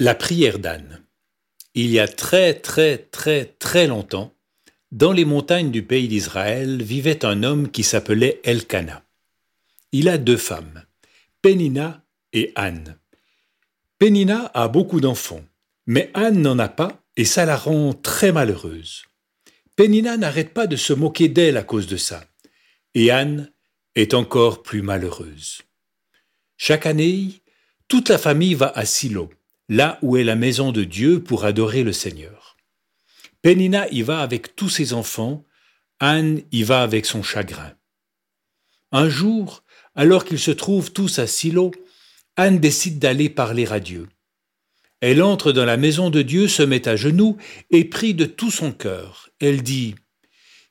La prière d'Anne. Il y a très très très très longtemps, dans les montagnes du pays d'Israël vivait un homme qui s'appelait Elkana. Il a deux femmes, Pénina et Anne. Pénina a beaucoup d'enfants, mais Anne n'en a pas et ça la rend très malheureuse. Pénina n'arrête pas de se moquer d'elle à cause de ça, et Anne est encore plus malheureuse. Chaque année, toute la famille va à Silo là où est la maison de Dieu pour adorer le Seigneur. Pénina y va avec tous ses enfants, Anne y va avec son chagrin. Un jour, alors qu'ils se trouvent tous à Silo, Anne décide d'aller parler à Dieu. Elle entre dans la maison de Dieu, se met à genoux et prie de tout son cœur. Elle dit,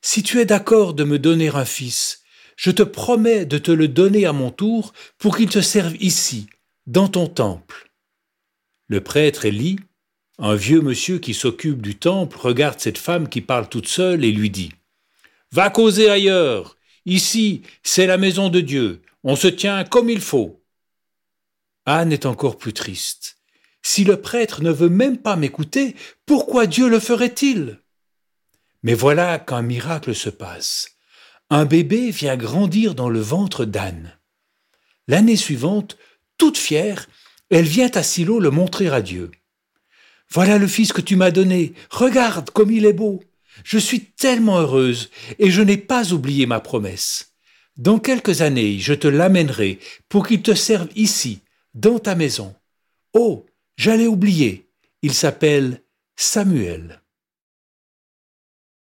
Si tu es d'accord de me donner un fils, je te promets de te le donner à mon tour pour qu'il te serve ici, dans ton temple. Le prêtre Élie, un vieux monsieur qui s'occupe du temple, regarde cette femme qui parle toute seule et lui dit Va causer ailleurs. Ici, c'est la maison de Dieu. On se tient comme il faut. Anne est encore plus triste. Si le prêtre ne veut même pas m'écouter, pourquoi Dieu le ferait-il? Mais voilà qu'un miracle se passe. Un bébé vient grandir dans le ventre d'Anne. L'année suivante, toute fière, elle vient à Silo le montrer à Dieu. Voilà le fils que tu m'as donné. Regarde comme il est beau. Je suis tellement heureuse et je n'ai pas oublié ma promesse. Dans quelques années, je te l'amènerai pour qu'il te serve ici, dans ta maison. Oh, j'allais oublier. Il s'appelle Samuel.